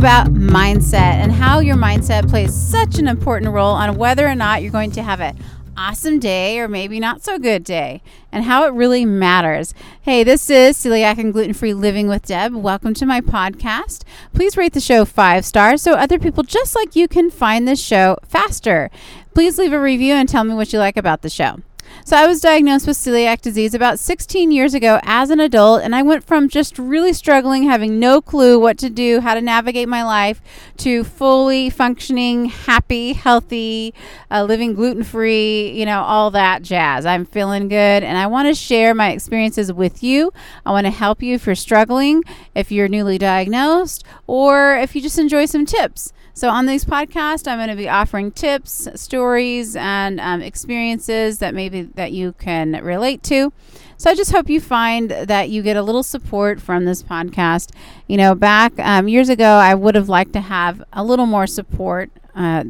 about mindset and how your mindset plays such an important role on whether or not you're going to have an awesome day or maybe not so good day and how it really matters. Hey, this is Celiac and Gluten Free Living with Deb. Welcome to my podcast. Please rate the show five stars so other people just like you can find this show faster. Please leave a review and tell me what you like about the show. So, I was diagnosed with celiac disease about 16 years ago as an adult, and I went from just really struggling, having no clue what to do, how to navigate my life, to fully functioning, happy, healthy, uh, living gluten free, you know, all that jazz. I'm feeling good, and I want to share my experiences with you. I want to help you if you're struggling, if you're newly diagnosed, or if you just enjoy some tips. So on these podcasts, I'm going to be offering tips, stories, and um, experiences that maybe that you can relate to. So I just hope you find that you get a little support from this podcast. You know, back um, years ago, I would have liked to have a little more support. Uh,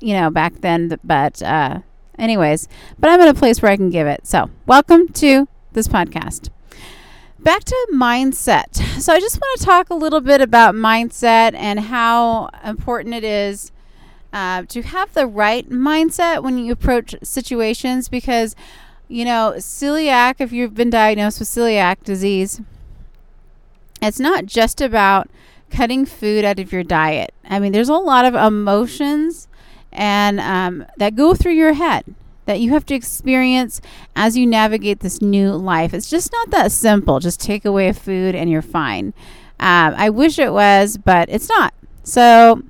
you know, back then, but uh, anyways, but I'm in a place where I can give it. So welcome to this podcast back to mindset. So, I just want to talk a little bit about mindset and how important it is uh, to have the right mindset when you approach situations because, you know, celiac, if you've been diagnosed with celiac disease, it's not just about cutting food out of your diet. I mean, there's a lot of emotions and um, that go through your head that you have to experience as you navigate this new life. It's just not that simple. Just take away food and you're fine. Um, I wish it was, but it's not. So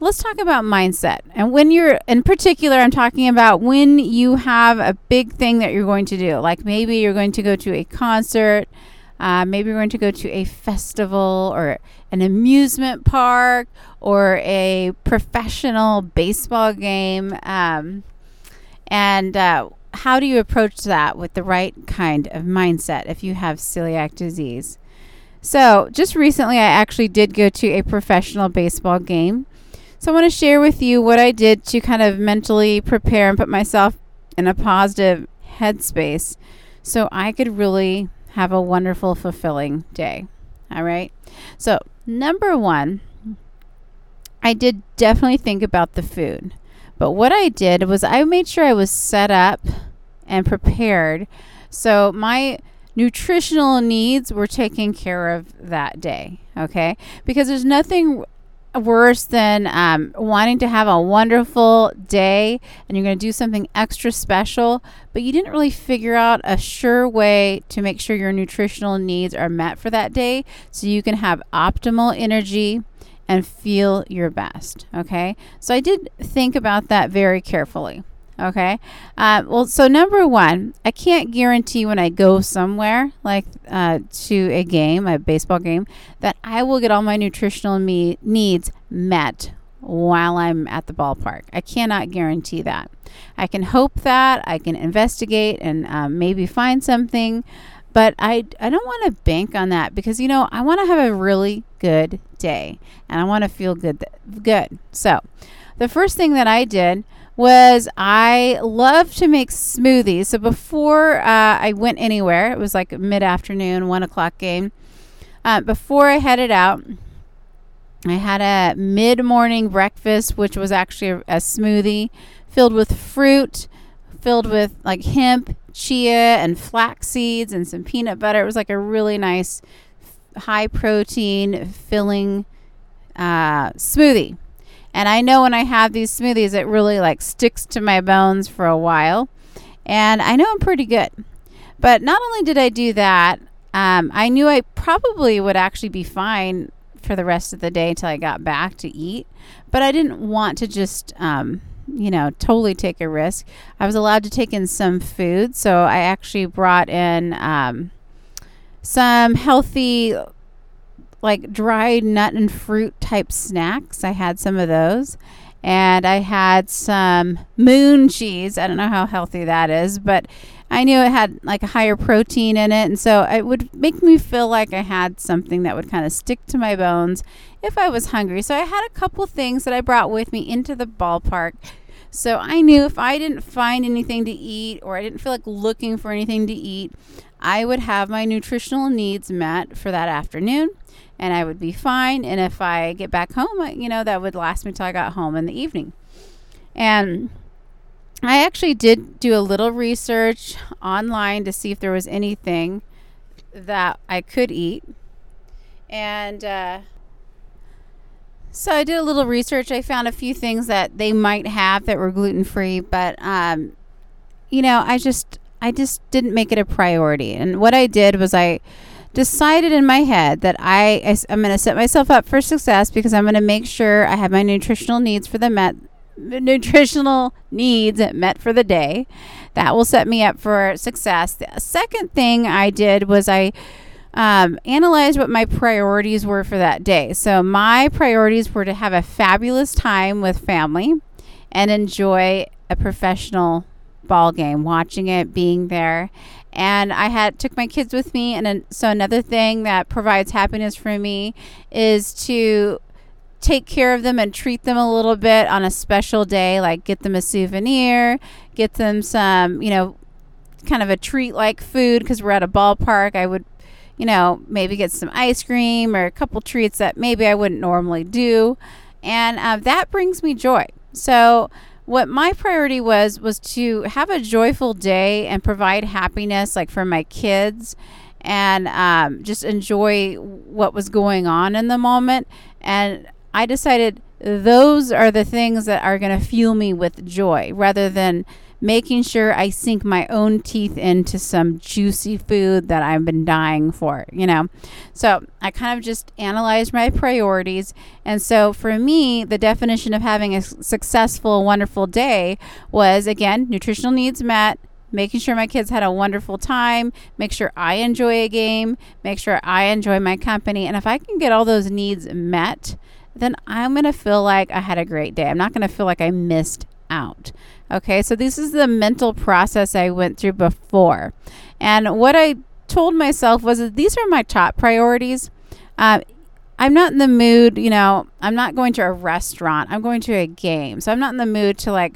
let's talk about mindset. And when you're, in particular, I'm talking about when you have a big thing that you're going to do, like maybe you're going to go to a concert. Uh, maybe you're going to go to a festival or an amusement park or a professional baseball game. Um, and uh, how do you approach that with the right kind of mindset if you have celiac disease? So, just recently, I actually did go to a professional baseball game. So, I want to share with you what I did to kind of mentally prepare and put myself in a positive headspace so I could really have a wonderful, fulfilling day. All right. So, number one, I did definitely think about the food. But what I did was I made sure I was set up and prepared. So my nutritional needs were taken care of that day. Okay. Because there's nothing worse than um, wanting to have a wonderful day and you're going to do something extra special, but you didn't really figure out a sure way to make sure your nutritional needs are met for that day so you can have optimal energy and feel your best. Okay. So I did think about that very carefully. Okay. Uh, well, so number one, I can't guarantee when I go somewhere like uh, to a game, a baseball game, that I will get all my nutritional me- needs met while I'm at the ballpark. I cannot guarantee that. I can hope that, I can investigate and um, maybe find something, but I, I don't want to bank on that because, you know, I want to have a really good day and I want to feel good. Th- good. So, the first thing that I did was I love to make smoothies. So, before uh, I went anywhere, it was like mid afternoon, one o'clock game. Uh, before I headed out, I had a mid morning breakfast, which was actually a, a smoothie filled with fruit, filled with like hemp, chia and flax seeds and some peanut butter. It was like a really nice, high protein, filling uh, smoothie. And I know when I have these smoothies, it really like sticks to my bones for a while. And I know I'm pretty good. But not only did I do that, um, I knew I probably would actually be fine for the rest of the day until I got back to eat. But I didn't want to just um, you know, totally take a risk. I was allowed to take in some food, so I actually brought in um, some healthy, like dried nut and fruit type snacks. I had some of those. And I had some moon cheese. I don't know how healthy that is, but I knew it had like a higher protein in it. And so it would make me feel like I had something that would kind of stick to my bones if I was hungry. So I had a couple things that I brought with me into the ballpark. So I knew if I didn't find anything to eat or I didn't feel like looking for anything to eat, I would have my nutritional needs met for that afternoon. and I would be fine. And if I get back home, you know, that would last me till I got home in the evening. And I actually did do a little research online to see if there was anything that I could eat. And uh, so I did a little research. I found a few things that they might have that were gluten free, but um, you know, I just I just didn't make it a priority. And what I did was I decided in my head that I, I am going to set myself up for success because I'm going to make sure I have my nutritional needs for the met nutritional needs met for the day. That will set me up for success. The second thing I did was I um, analyzed what my priorities were for that day. So my priorities were to have a fabulous time with family and enjoy a professional ball game, watching it, being there. And I had took my kids with me, and so another thing that provides happiness for me is to take care of them and treat them a little bit on a special day, like get them a souvenir, get them some, you know, kind of a treat like food because we're at a ballpark. I would, you know, maybe get some ice cream or a couple treats that maybe I wouldn't normally do. And uh, that brings me joy. So, what my priority was was to have a joyful day and provide happiness like for my kids and um, just enjoy what was going on in the moment and I decided those are the things that are going to fuel me with joy rather than making sure I sink my own teeth into some juicy food that I've been dying for, you know. So I kind of just analyzed my priorities. And so for me, the definition of having a successful, wonderful day was again, nutritional needs met. Making sure my kids had a wonderful time, make sure I enjoy a game, make sure I enjoy my company. And if I can get all those needs met, then I'm going to feel like I had a great day. I'm not going to feel like I missed out. Okay, so this is the mental process I went through before. And what I told myself was that these are my top priorities. Uh, I'm not in the mood, you know, I'm not going to a restaurant, I'm going to a game. So I'm not in the mood to like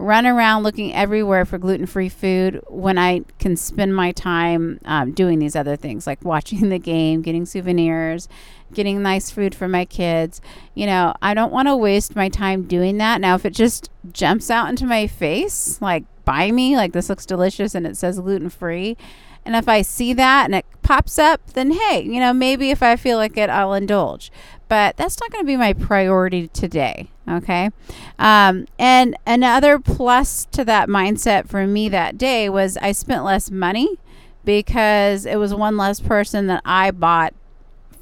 run around looking everywhere for gluten free food when I can spend my time um, doing these other things like watching the game, getting souvenirs, getting nice food for my kids. You know, I don't want to waste my time doing that. Now, if it just jumps out into my face, like by me, like this looks delicious and it says gluten free. And if I see that and it pops up, then hey, you know, maybe if I feel like it, I'll indulge. But that's not going to be my priority today. Okay. Um, and another plus to that mindset for me that day was I spent less money because it was one less person that I bought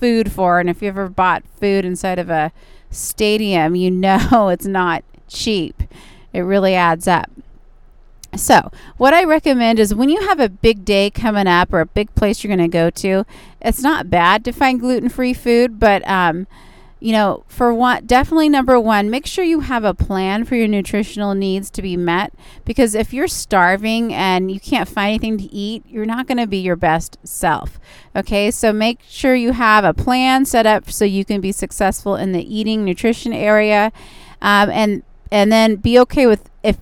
food for. And if you ever bought food inside of a stadium, you know it's not cheap. It really adds up. So, what I recommend is when you have a big day coming up or a big place you're going to go to, it's not bad to find gluten free food, but um, you know, for one, definitely number one, make sure you have a plan for your nutritional needs to be met. Because if you're starving and you can't find anything to eat, you're not going to be your best self. Okay, so make sure you have a plan set up so you can be successful in the eating nutrition area, um, and and then be okay with if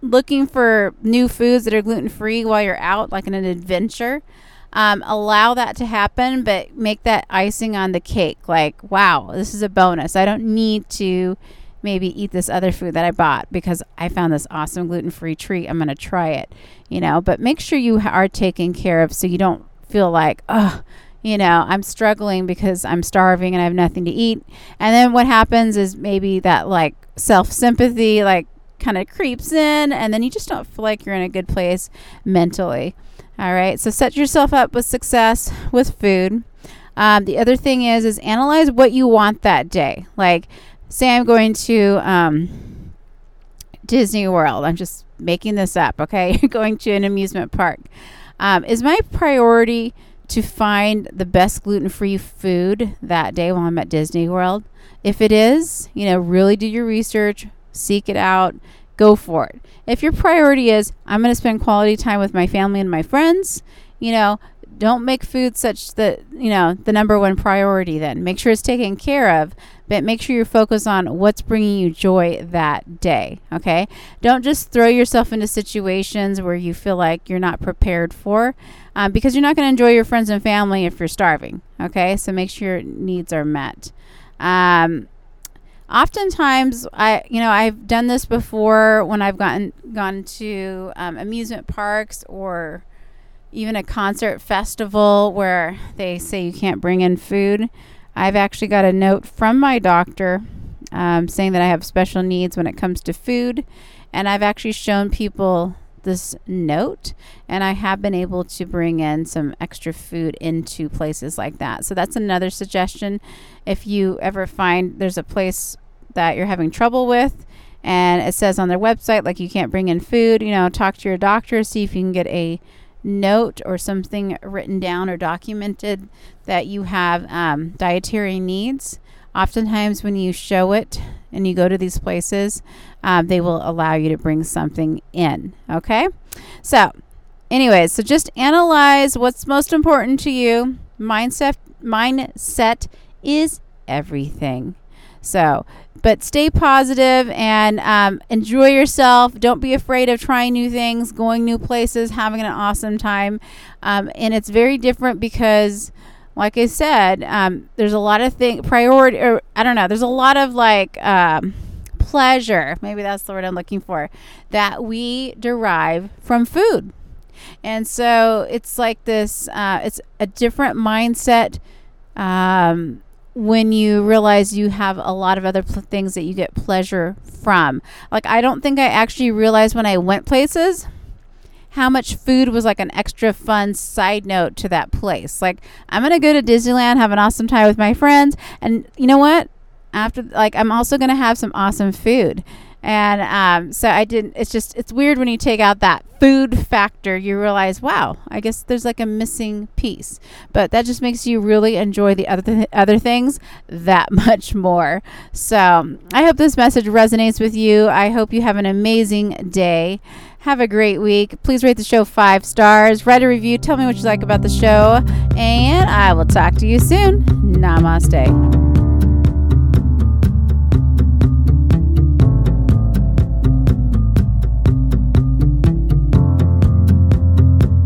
looking for new foods that are gluten free while you're out, like in an adventure um, allow that to happen, but make that icing on the cake. Like, wow, this is a bonus. I don't need to maybe eat this other food that I bought because I found this awesome gluten free treat. I'm going to try it, you know, but make sure you are taken care of so you don't feel like, oh, you know, I'm struggling because I'm starving and I have nothing to eat. And then what happens is maybe that like self sympathy, like, kind of creeps in, and then you just don't feel like you're in a good place mentally. All right, so set yourself up with success with food. Um, the other thing is is analyze what you want that day. Like, say I'm going to um, Disney World. I'm just making this up. Okay, you're going to an amusement park. Um, is my priority to find the best gluten-free food that day while I'm at Disney World? If it is, you know, really do your research, seek it out, go for it. If your priority is, I'm going to spend quality time with my family and my friends, you know, don't make food such that you know the number one priority then. Make sure it's taken care of but make sure you're focused on what's bringing you joy that day okay? Don't just throw yourself into situations where you feel like you're not prepared for um, because you're not going to enjoy your friends and family if you're starving okay? So make sure your needs are met. Um, oftentimes i you know i've done this before when i've gotten gone to um, amusement parks or even a concert festival where they say you can't bring in food. I've actually got a note from my doctor um, saying that i have special needs when it comes to food. And i've actually shown people this note and I have been able to bring in some extra food into places like that. So that's another suggestion. If you ever find there's a place that you're having trouble with and it says on their website like you can't bring in food, you know, talk to your doctor, see if you can get a note or something written down or documented that you have um, dietary needs. Oftentimes, when you show it and you go to these places, um, they will allow you to bring something in. Okay? So, anyways, so just analyze what's most important to you. Mindset, mindset is everything. So, but stay positive and um, enjoy yourself. Don't be afraid of trying new things, going new places, having an awesome time. Um, and it's very different because, like I said, um, there's a lot of things, priority, or I don't know, there's a lot of like, um, pleasure, maybe that's the word I'm looking for, that we derive from food. And so it's like this, uh, it's a different mindset um, when you realize you have a lot of other pl- things that you get pleasure from. Like, I don't think I actually realized when I went places how much food was like an extra fun side note to that place. Like, I'm going to go to Disneyland, have an awesome time with my friends, and you know what? after like i'm also going to have some awesome food and um, so i didn't it's just it's weird when you take out that food factor you realize wow i guess there's like a missing piece. But that just makes you really enjoy the other th- other things that much more. So i hope this message resonates with you. I hope you have an amazing day. Have a great week. Please rate the show five stars. Write a review. Tell me what you like about the show. And i will talk to you soon. Namaste